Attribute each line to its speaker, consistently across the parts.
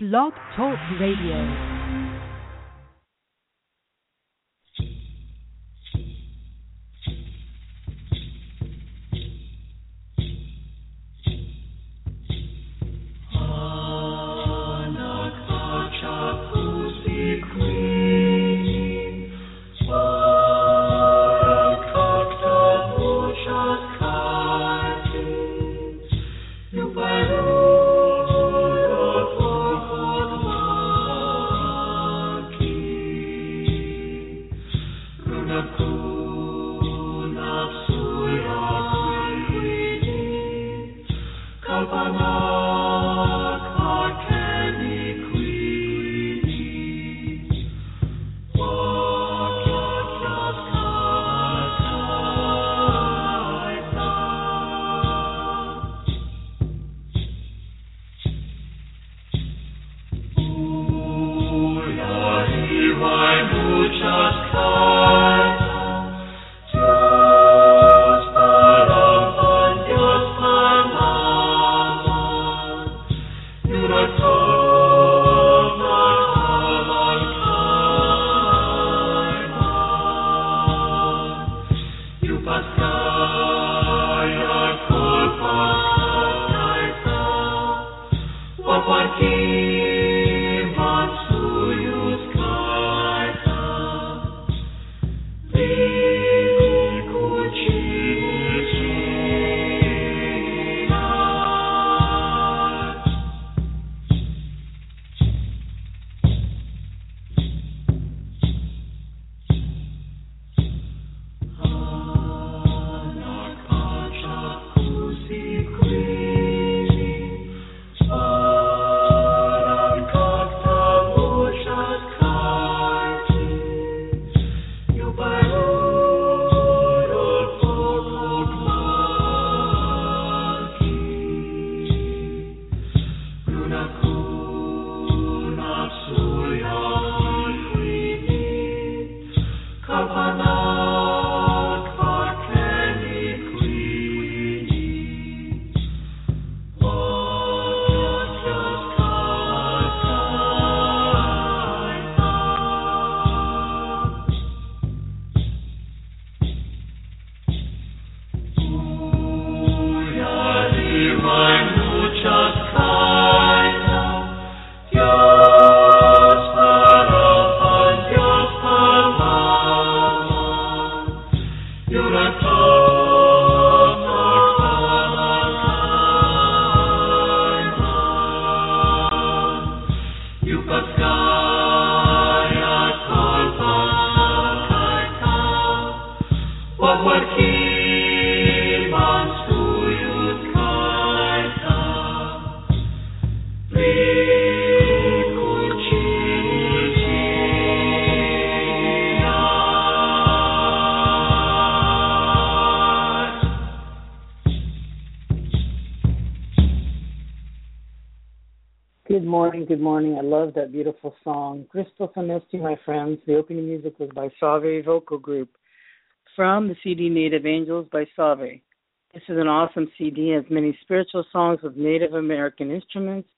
Speaker 1: Blog Talk Radio.
Speaker 2: Good morning. Good morning. I love that beautiful song. Crystal Sonesti, my friends. The opening music was by SAVAE Vocal Group from the CD Native Angels by SAVAE. This is an awesome CD. It has many spiritual songs with Native American instruments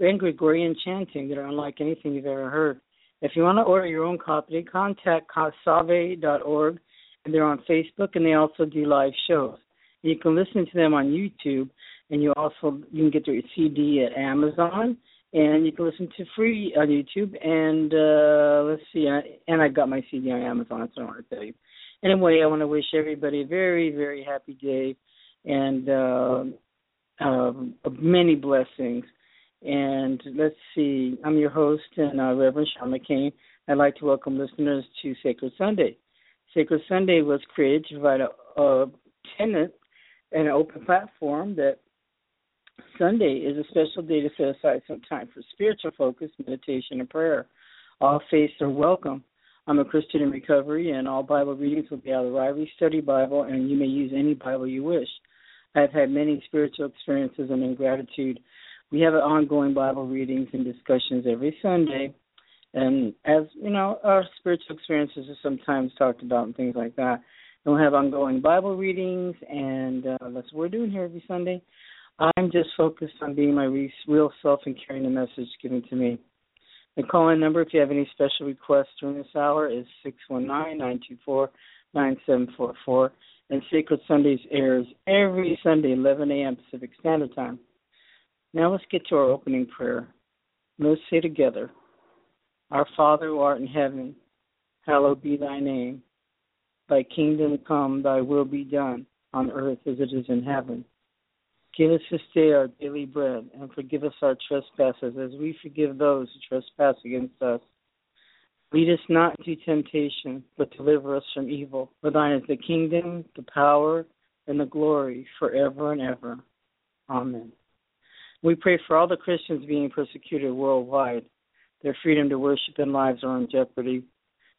Speaker 2: and Gregorian chanting that are unlike anything you've ever heard. If you want to order your own copy, contact savae.org, and they're on Facebook, and they also do live shows. You can listen to them on YouTube, and you also you can get their CD at Amazon and you can listen to free on YouTube. And uh, let's see, and I've got my CD on Amazon. What I want to tell you. Anyway, I want to wish everybody a very, very happy day and uh, uh, many blessings. And let's see, I'm your host and uh, Reverend Sean McCain. I'd like to welcome listeners to Sacred Sunday. Sacred Sunday was created to provide a, a tenant and an open platform that Sunday is a special day to set aside some time for spiritual focus, meditation, and prayer. All faiths are welcome. I'm a Christian in recovery, and all Bible readings will be out of the Ryrie Study Bible, and you may use any Bible you wish. I've had many spiritual experiences, and in gratitude, we have ongoing Bible readings and discussions every Sunday. And as you know, our spiritual experiences are sometimes talked about and things like that. And we'll have ongoing Bible readings, and uh, that's what we're doing here every Sunday. I'm just focused on being my real self and carrying the message given to me. The call-in number, if you have any special requests during this hour, is 619-924-9744. And Sacred Sundays airs every Sunday, 11 a.m. Pacific Standard Time. Now let's get to our opening prayer. Let's say together, Our Father who art in heaven, hallowed be thy name. Thy kingdom come, thy will be done, on earth as it is in heaven. Give us this day our daily bread, and forgive us our trespasses, as we forgive those who trespass against us. Lead us not into temptation, but deliver us from evil. For thine is the kingdom, the power, and the glory forever and ever. Amen. We pray for all the Christians being persecuted worldwide. Their freedom to worship and lives are in jeopardy,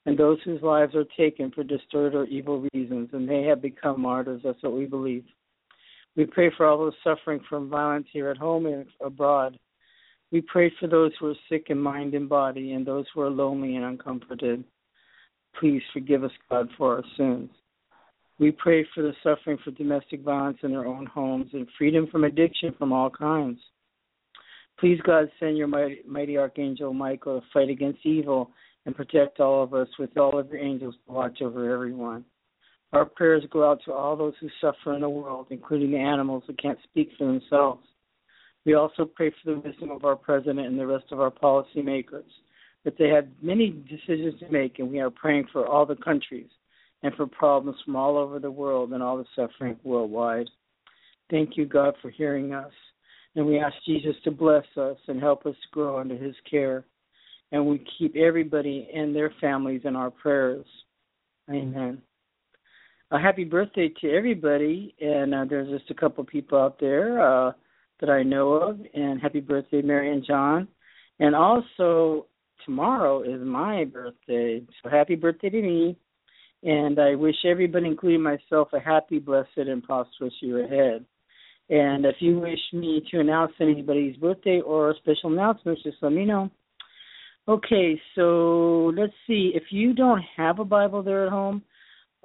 Speaker 2: and those whose lives are taken for distorted or evil reasons, and they have become martyrs. That's what we believe. We pray for all those suffering from violence here at home and abroad. We pray for those who are sick in mind and body and those who are lonely and uncomforted. Please forgive us, God, for our sins. We pray for the suffering for domestic violence in their own homes and freedom from addiction from all kinds. Please, God, send your mighty, mighty archangel Michael to fight against evil and protect all of us with all of your angels to watch over everyone. Our prayers go out to all those who suffer in the world, including the animals who can't speak for themselves. We also pray for the wisdom of our president and the rest of our policymakers, that they have many decisions to make, and we are praying for all the countries and for problems from all over the world and all the suffering worldwide. Thank you, God, for hearing us. And we ask Jesus to bless us and help us grow under his care. And we keep everybody and their families in our prayers. Amen a happy birthday to everybody. And uh, there's just a couple people out there uh, that I know of. And happy birthday, Mary and John. And also, tomorrow is my birthday. So happy birthday to me. And I wish everybody, including myself, a happy, blessed, and prosperous year ahead. And if you wish me to announce anybody's birthday or a special announcements, just let me know. Okay, so let's see. If you don't have a Bible there at home,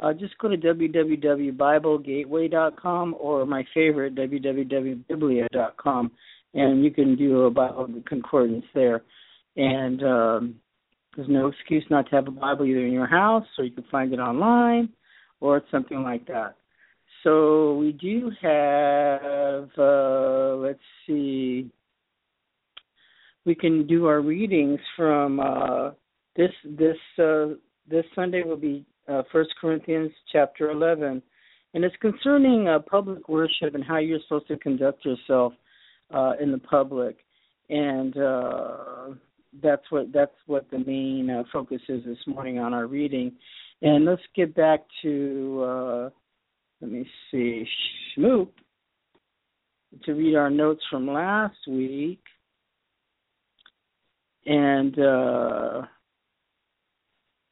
Speaker 2: uh, just go to www.biblegateway.com or my favorite, www.biblia.com, and you can do a Bible concordance there. And um, there's no excuse not to have a Bible either in your house or you can find it online or something like that. So we do have, uh, let's see, we can do our readings from uh, this this uh, this Sunday will be uh, First Corinthians chapter 11, and it's concerning uh, public worship and how you're supposed to conduct yourself uh, in the public, and uh, that's what that's what the main uh, focus is this morning on our reading. And let's get back to uh, let me see, Shmoop, to read our notes from last week, and.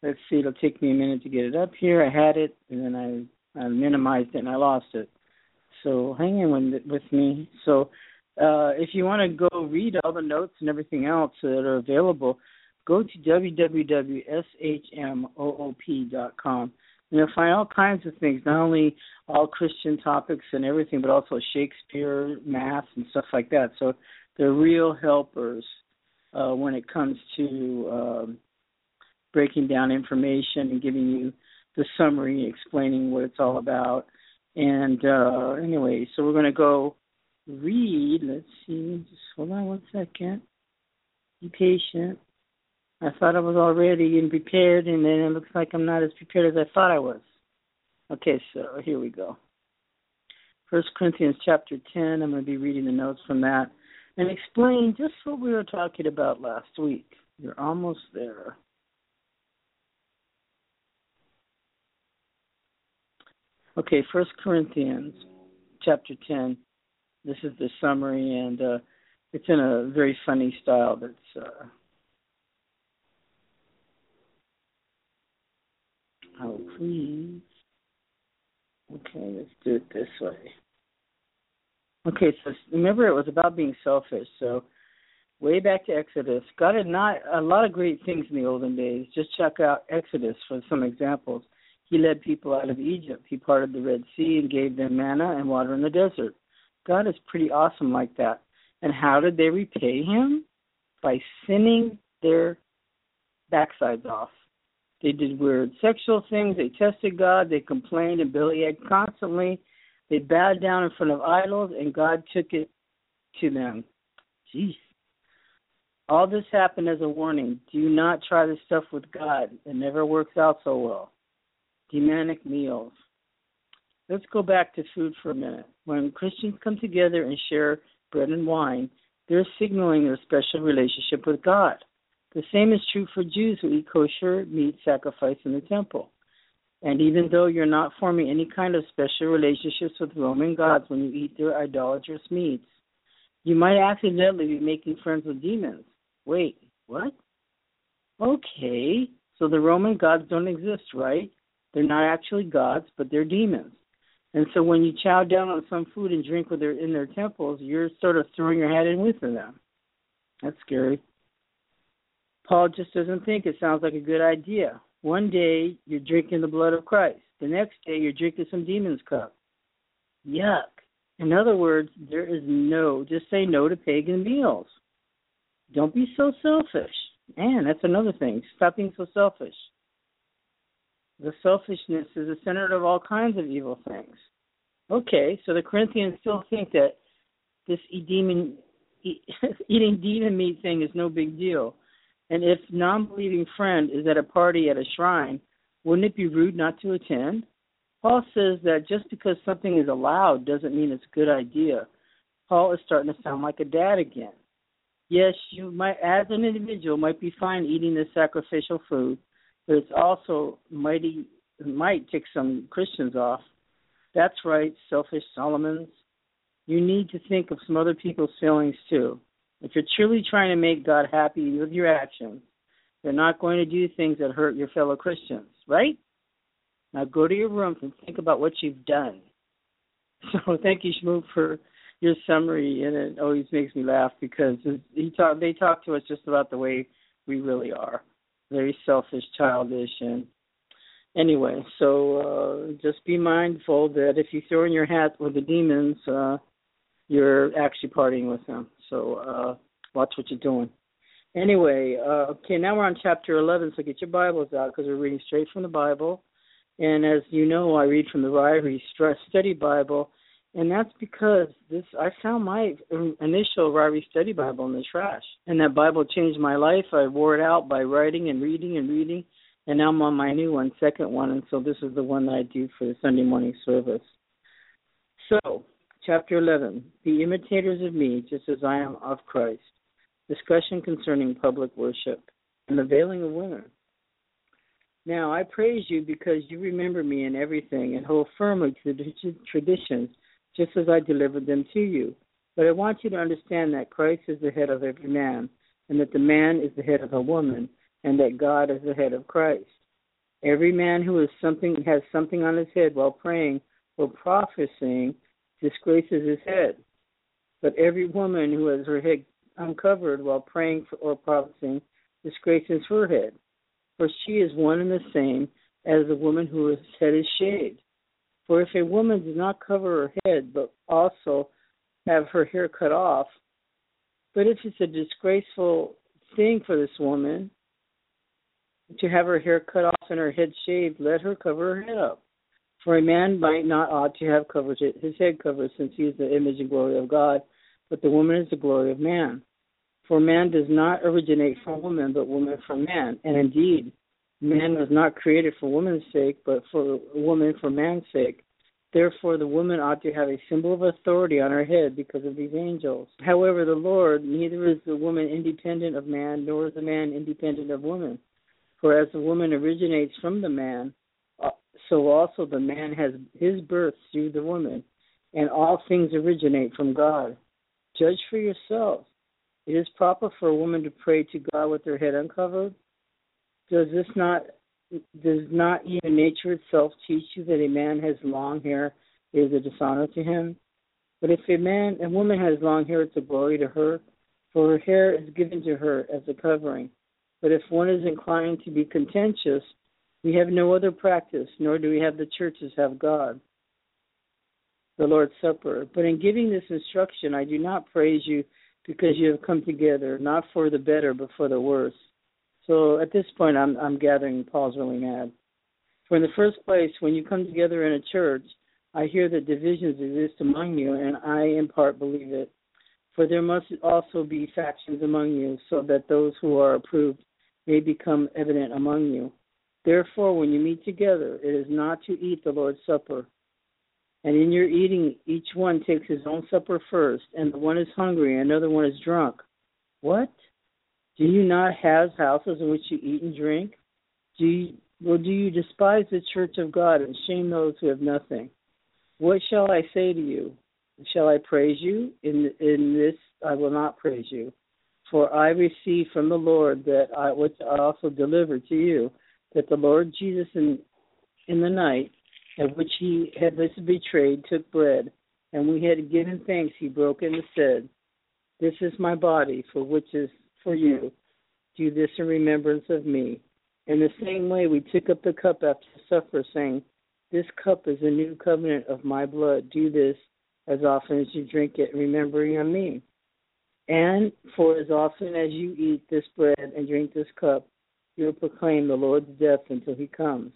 Speaker 2: Uh, let's see, it'll take me a minute to get it up here. I had it, and then I, I minimized it, and I lost it. So hang in with, me. So uh, if you want to go read all the notes and everything else that are available, go to www.shmoop.com. And you'll find all kinds of things, not only all Christian topics and everything, but also Shakespeare, math, and stuff like that. So they're real helpers uh, when it comes to um, breaking down information and giving you the summary, explaining what it's all about. And uh, anyway, so we're going to go read. Let's see. Just hold on one second. Be patient. I thought I was already and prepared, and then it looks like I'm not as prepared as I thought I was. Okay, so here we go. First Corinthians chapter 10. I'm going to be reading the notes from that and explain just what we were talking about last week. You're almost there. Okay, First Corinthians chapter ten. This is the summary, and uh, it's in a very funny style. That's uh, oh please. Okay, let's do it this way. Okay, so remember it was about being selfish. So way back to Exodus, God had not a lot of great things in the olden days. Just check out Exodus for some examples. He led people out of Egypt. He parted the Red Sea and gave them manna and water in the desert. God is pretty awesome like that. And how did they repay him? By sinning their backsides off. They did weird sexual things. They tested God. They complained and bellyache constantly. They bowed down in front of idols, and God took it to them. Jeez. All this happened as a warning. Do not try this stuff with God. It never works out so well. Demonic meals. Let's go back to food for a minute. When Christians come together and share bread and wine, they're signaling their special relationship with God. The same is true for Jews who eat kosher meat sacrificed in the temple. And even though you're not forming any kind of special relationships with Roman gods when you eat their idolatrous meats, you might accidentally be making friends with demons. Wait, what? Okay, so the Roman gods don't exist, right? They're not actually gods, but they're demons. And so when you chow down on some food and drink with their in their temples, you're sort of throwing your hat in with them. That's scary. Paul just doesn't think it sounds like a good idea. One day you're drinking the blood of Christ. The next day you're drinking some demon's cup. Yuck. In other words, there is no, just say no to pagan meals. Don't be so selfish. Man, that's another thing. Stop being so selfish. The selfishness is the center of all kinds of evil things. Okay, so the Corinthians still think that this demon, eating demon meat thing is no big deal. And if non-believing friend is at a party at a shrine, wouldn't it be rude not to attend? Paul says that just because something is allowed doesn't mean it's a good idea. Paul is starting to sound like a dad again. Yes, you might, as an individual, might be fine eating this sacrificial food, but it's also mighty might tick some Christians off. That's right, selfish Solomons. You need to think of some other people's feelings too. If you're truly trying to make God happy with your actions, you're not going to do things that hurt your fellow Christians, right? Now go to your rooms and think about what you've done. So thank you, Shmoop, for your summary, and it always makes me laugh because he talk they talk to us just about the way we really are, very selfish, childish, and anyway. So uh, just be mindful that if you throw in your hat with the demons, uh, you're actually partying with them. So uh, watch what you're doing. Anyway, uh, okay, now we're on chapter 11, so get your Bibles out because we're reading straight from the Bible. And as you know, I read from the Ryrie Study Bible, and that's because this I found my initial Ryrie Study Bible in the trash, and that Bible changed my life. I wore it out by writing and reading and reading, and now I'm on my new one, second one, and so this is the one that I do for the Sunday morning service. So, chapter 11: Be imitators of me, just as I am of Christ. Discussion concerning public worship and the veiling of women. Now I praise you because you remember me in everything and hold firmly to the traditions just as I delivered them to you. But I want you to understand that Christ is the head of every man, and that the man is the head of a woman, and that God is the head of Christ. Every man who something has something on his head while praying or prophesying disgraces his head. But every woman who has her head uncovered while praying for, or prophesying disgraces her head. For she is one and the same as the woman whose head is shaved. For if a woman does not cover her head, but also have her hair cut off, but if it's a disgraceful thing for this woman to have her hair cut off and her head shaved, let her cover her head up. For a man might not ought to have covered his head covered, since he is the image and glory of God, but the woman is the glory of man. For man does not originate from woman, but woman from man. And indeed, Man was not created for woman's sake, but for woman for man's sake. Therefore, the woman ought to have a symbol of authority on her head because of these angels. However, the Lord, neither is the woman independent of man, nor is the man independent of woman. For as the woman originates from the man, uh, so also the man has his birth through the woman, and all things originate from God. Judge for yourselves. It is proper for a woman to pray to God with her head uncovered does this not does not even nature itself teach you that a man has long hair is a dishonor to him? But if a man a woman has long hair, it's a glory to her, for her hair is given to her as a covering. But if one is inclined to be contentious, we have no other practice, nor do we have the churches have God. the Lord's Supper. But in giving this instruction, I do not praise you because you have come together, not for the better, but for the worse. So at this point, I'm, I'm gathering Paul's really mad. For in the first place, when you come together in a church, I hear that divisions exist among you, and I in part believe it. For there must also be factions among you, so that those who are approved may become evident among you. Therefore, when you meet together, it is not to eat the Lord's Supper. And in your eating, each one takes his own supper first, and the one is hungry, and another one is drunk. What? Do you not have houses in which you eat and drink? Do you, or do you despise the church of God and shame those who have nothing? What shall I say to you? Shall I praise you? In in this I will not praise you, for I received from the Lord that I which I also delivered to you, that the Lord Jesus in in the night at which he had been betrayed took bread, and he had given thanks, he broke and said, "This is my body, for which is for you. Do this in remembrance of me." In the same way, we took up the cup after supper, saying, This cup is a new covenant of my blood. Do this as often as you drink it, remembering of me. And for as often as you eat this bread and drink this cup, you will proclaim the Lord's death until he comes.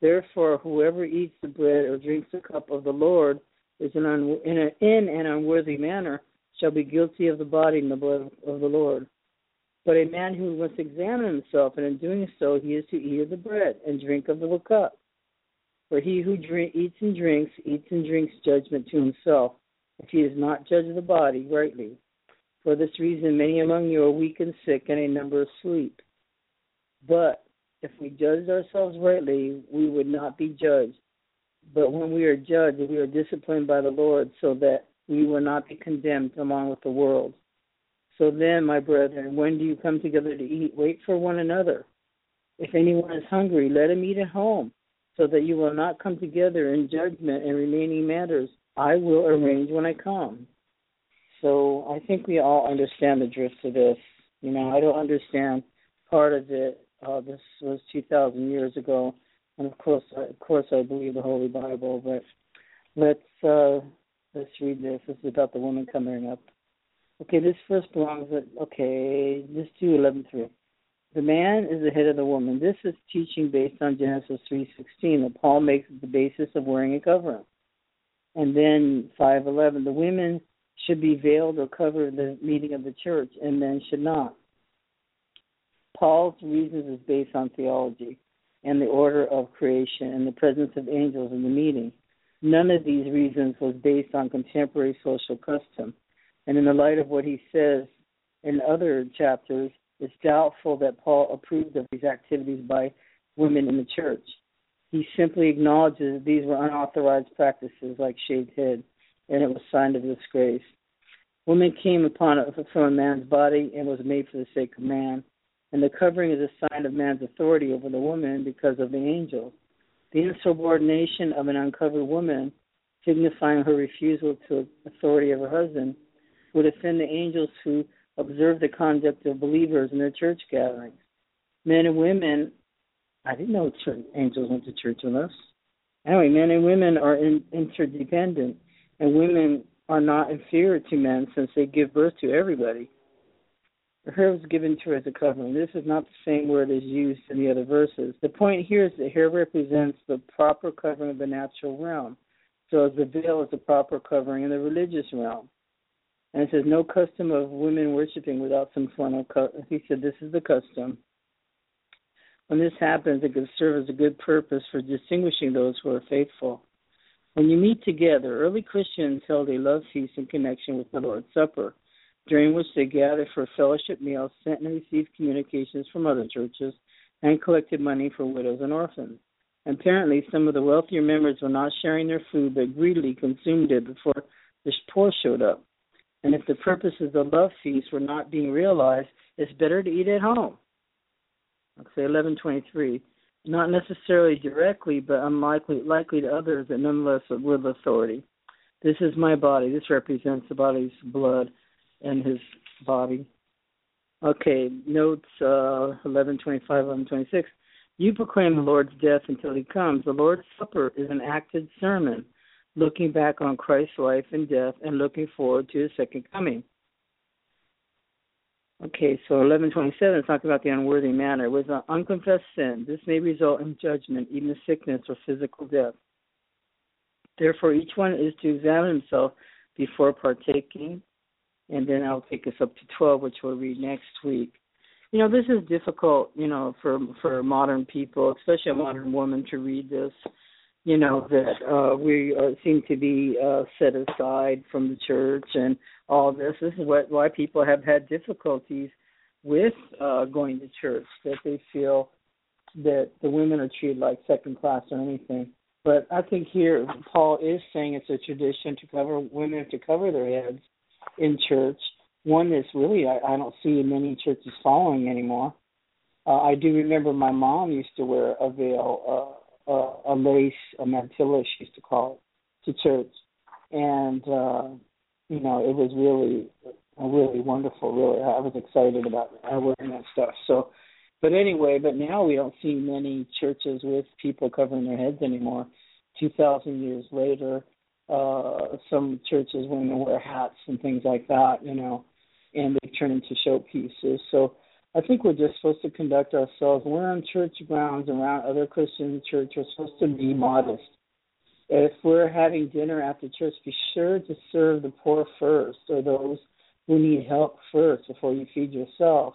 Speaker 2: Therefore, whoever eats the bread or drinks the cup of the Lord is an un- in, a, in an unworthy manner shall be guilty of the body and the blood of the Lord. But a man who must examine himself, and in doing so, he is to eat of the bread and drink of the cup. For he who drink, eats and drinks, eats and drinks judgment to himself, if he does not judge the body rightly. For this reason, many among you are weak and sick, and a number asleep. But if we judged ourselves rightly, we would not be judged. But when we are judged, we are disciplined by the Lord, so that we will not be condemned along with the world. So then, my brethren, when do you come together to eat? Wait for one another. If anyone is hungry, let him eat at home, so that you will not come together in judgment and remaining matters. I will arrange when I come. So I think we all understand the drift of this. You know, I don't understand part of it. Uh, this was 2,000 years ago, and of course, of course, I believe the Holy Bible. But let's uh, let's read this. This is about the woman coming up. Okay, this first belongs at okay, this eleven three. The man is the head of the woman. This is teaching based on Genesis three sixteen that Paul makes the basis of wearing a covering. And then five eleven, the women should be veiled or cover the meeting of the church, and men should not. Paul's reasons is based on theology and the order of creation and the presence of angels in the meeting. None of these reasons was based on contemporary social custom. And in the light of what he says in other chapters, it's doubtful that Paul approved of these activities by women in the church. He simply acknowledges that these were unauthorized practices like shaved head, and it was sign of disgrace. Woman came upon it from a man's body and was made for the sake of man, and the covering is a sign of man's authority over the woman because of the angel. The insubordination of an uncovered woman, signifying her refusal to authority of her husband, would offend the angels who observe the conduct of believers in their church gatherings. Men and women, I didn't know church, angels went to church with us. Anyway, men and women are in, interdependent, and women are not inferior to men since they give birth to everybody. Hair was given to her as a covering. This is not the same word as used in the other verses. The point here is that hair represents the proper covering of the natural realm, so as the veil is the proper covering in the religious realm. And it says, no custom of women worshiping without some form of. He said, this is the custom. When this happens, it can serve as a good purpose for distinguishing those who are faithful. When you meet together, early Christians held a love feast in connection with the Lord's Supper, during which they gathered for fellowship meals, sent and received communications from other churches, and collected money for widows and orphans. Apparently, some of the wealthier members were not sharing their food, but greedily consumed it before the poor showed up. And if the purposes of the love feast were not being realized, it's better to eat at home. Say 1123. Not necessarily directly, but unlikely likely to others, but nonetheless with authority. This is my body. This represents the body's blood and his body. Okay, notes uh, 1125, 1126. You proclaim the Lord's death until he comes. The Lord's Supper is an acted sermon looking back on Christ's life and death and looking forward to his second coming. Okay, so 1127 is talking about the unworthy manner. With an unconfessed sin, this may result in judgment, even a sickness or physical death. Therefore, each one is to examine himself before partaking. And then I'll take us up to 12, which we'll read next week. You know, this is difficult, you know, for for modern people, especially a modern woman, to read this you know that uh we uh, seem to be uh set aside from the church and all this. This is what why people have had difficulties with uh going to church that they feel that the women are treated like second class or anything. But i think here paul is saying it's a tradition to cover women to cover their heads in church. One that's really i, I don't see many churches following anymore. Uh, i do remember my mom used to wear a veil uh a, a lace, a mantilla, she used to call it, to church, and uh, you know it was really, really wonderful. Really, I was excited about wearing that stuff. So, but anyway, but now we don't see many churches with people covering their heads anymore. Two thousand years later, uh, some churches women wear hats and things like that, you know, and they turn into showpieces. So I think we're just supposed to conduct ourselves. We're on church grounds around other Christian churches. We're supposed to be modest. If we're having dinner after church, be sure to serve the poor first or those who need help first before you feed yourself.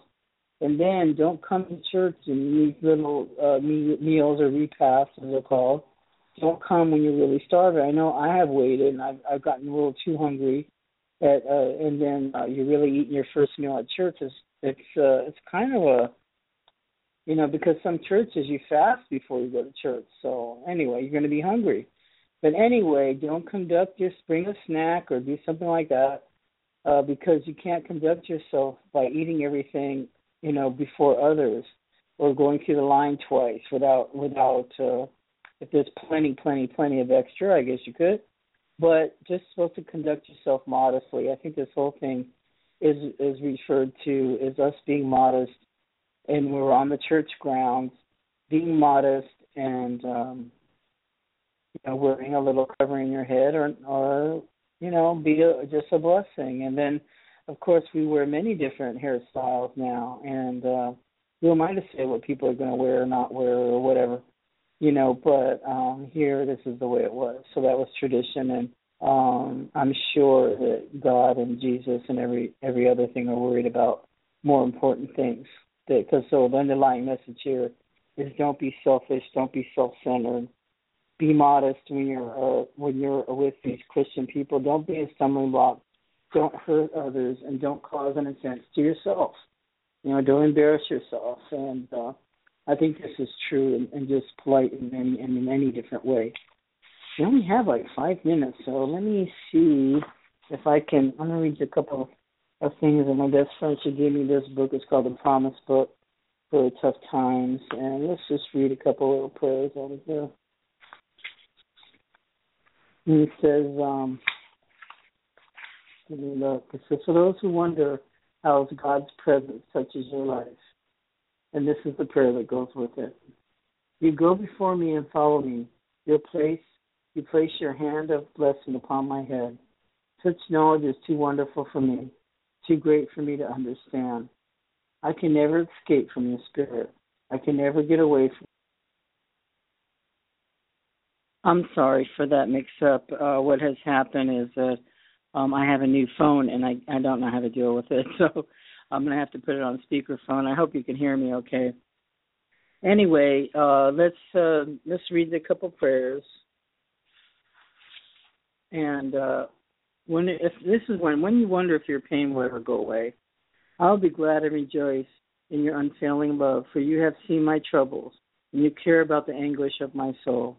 Speaker 2: And then don't come to church and eat little uh, meals or repasts, as they're called. Don't come when you're really starving. I know I have waited and I've, I've gotten a little too hungry, at, uh, and then uh, you're really eating your first meal at church. Is it's uh, it's kind of a you know because some churches you fast before you go to church. So anyway, you're going to be hungry. But anyway, don't conduct your bring a snack or do something like that uh, because you can't conduct yourself by eating everything you know before others or going through the line twice without without uh, if there's plenty plenty plenty of extra, I guess you could. But just supposed to conduct yourself modestly. I think this whole thing is is referred to as us being modest, and we're on the church grounds, being modest and um, you know wearing a little covering your head, or or you know be a, just a blessing. And then, of course, we wear many different hairstyles now, and uh, who am I to say what people are going to wear or not wear or whatever, you know? But um, here, this is the way it was. So that was tradition, and um, I'm sure that God and Jesus and every every other thing are worried about more important things. Because so the underlying message here is don't be selfish, don't be self-centered, be modest when you're uh, when you're with these Christian people. Don't be a stumbling block. Don't hurt others, and don't cause an offense to yourself. You know, don't embarrass yourself. And uh, I think this is true and, and just polite in many in many different ways. We only have like five minutes, so let me see if I can. I'm gonna read you a couple of things that my best friend she gave me this book. It's called The Promise Book for Tough Times, and let's just read a couple little prayers out of here. And it says, um, look. It says, for those who wonder how God's presence touches your life, and this is the prayer that goes with it. You go before me and follow me. Your place you place your hand of blessing upon my head. Such knowledge is too wonderful for me, too great for me to understand. I can never escape from your spirit. I can never get away from. I'm sorry for that mix up. Uh, what has happened is that um, I have a new phone and I, I don't know how to deal with it. So I'm going to have to put it on speakerphone. I hope you can hear me okay. Anyway, uh, let's uh, let's read a couple prayers. And uh, when if this is when when you wonder if your pain will ever go away, I'll be glad and rejoice in your unfailing love, for you have seen my troubles, and you care about the anguish of my soul.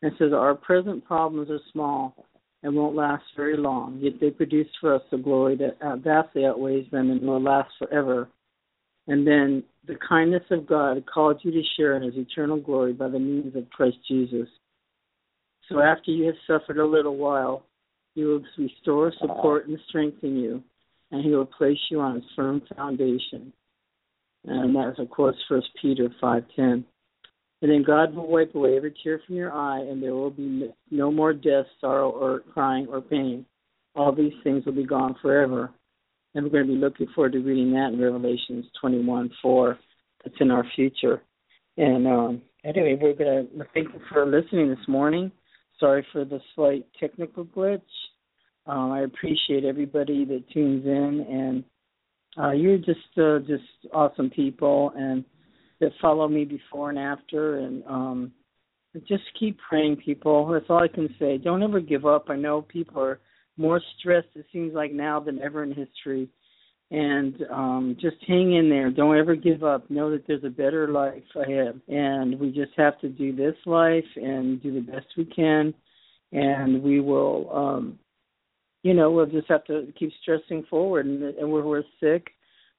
Speaker 2: And so our present problems are small and won't last very long, yet they produce for us a glory that vastly outweighs them and will last forever. And then the kindness of God called you to share in his eternal glory by the means of Christ Jesus. So after you have suffered a little while, he will restore, support, and strengthen you, and he will place you on a firm foundation. And that is, of course, First Peter five ten. And then God will wipe away every tear from your eye, and there will be no more death, sorrow, or crying or pain. All these things will be gone forever. And we're going to be looking forward to reading that in Revelations 21:4. That's in our future. And um, anyway, we're going to thank you for listening this morning. Sorry for the slight technical glitch. Um, I appreciate everybody that tunes in, and uh, you're just uh, just awesome people, and that follow me before and after, and um, just keep praying, people. That's all I can say. Don't ever give up. I know people are more stressed. It seems like now than ever in history, and um, just hang in there. Don't ever give up. Know that there's a better life ahead, and we just have to do this life and do the best we can, and we will. um you know, we'll just have to keep stressing forward. And, and we're sick,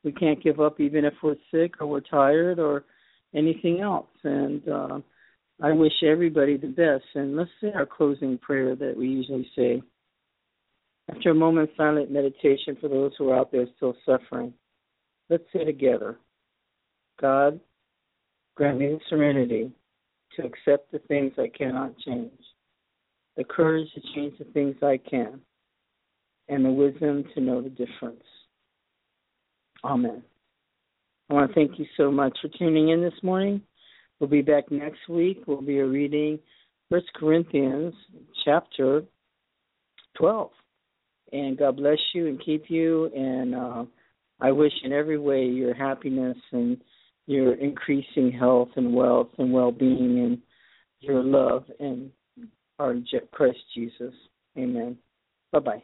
Speaker 2: we can't give up, even if we're sick or we're tired or anything else. And uh, I wish everybody the best. And let's say our closing prayer that we usually say. After a moment of silent meditation for those who are out there still suffering, let's say together God, grant me the serenity to accept the things I cannot change, the courage to change the things I can, and the wisdom to know the difference. Amen. I want to thank you so much for tuning in this morning. We'll be back next week. We'll be reading First Corinthians chapter 12 and God bless you and keep you. And uh, I wish in every way your happiness and your increasing health and wealth and well being and your love and our Christ Jesus. Amen. Bye bye.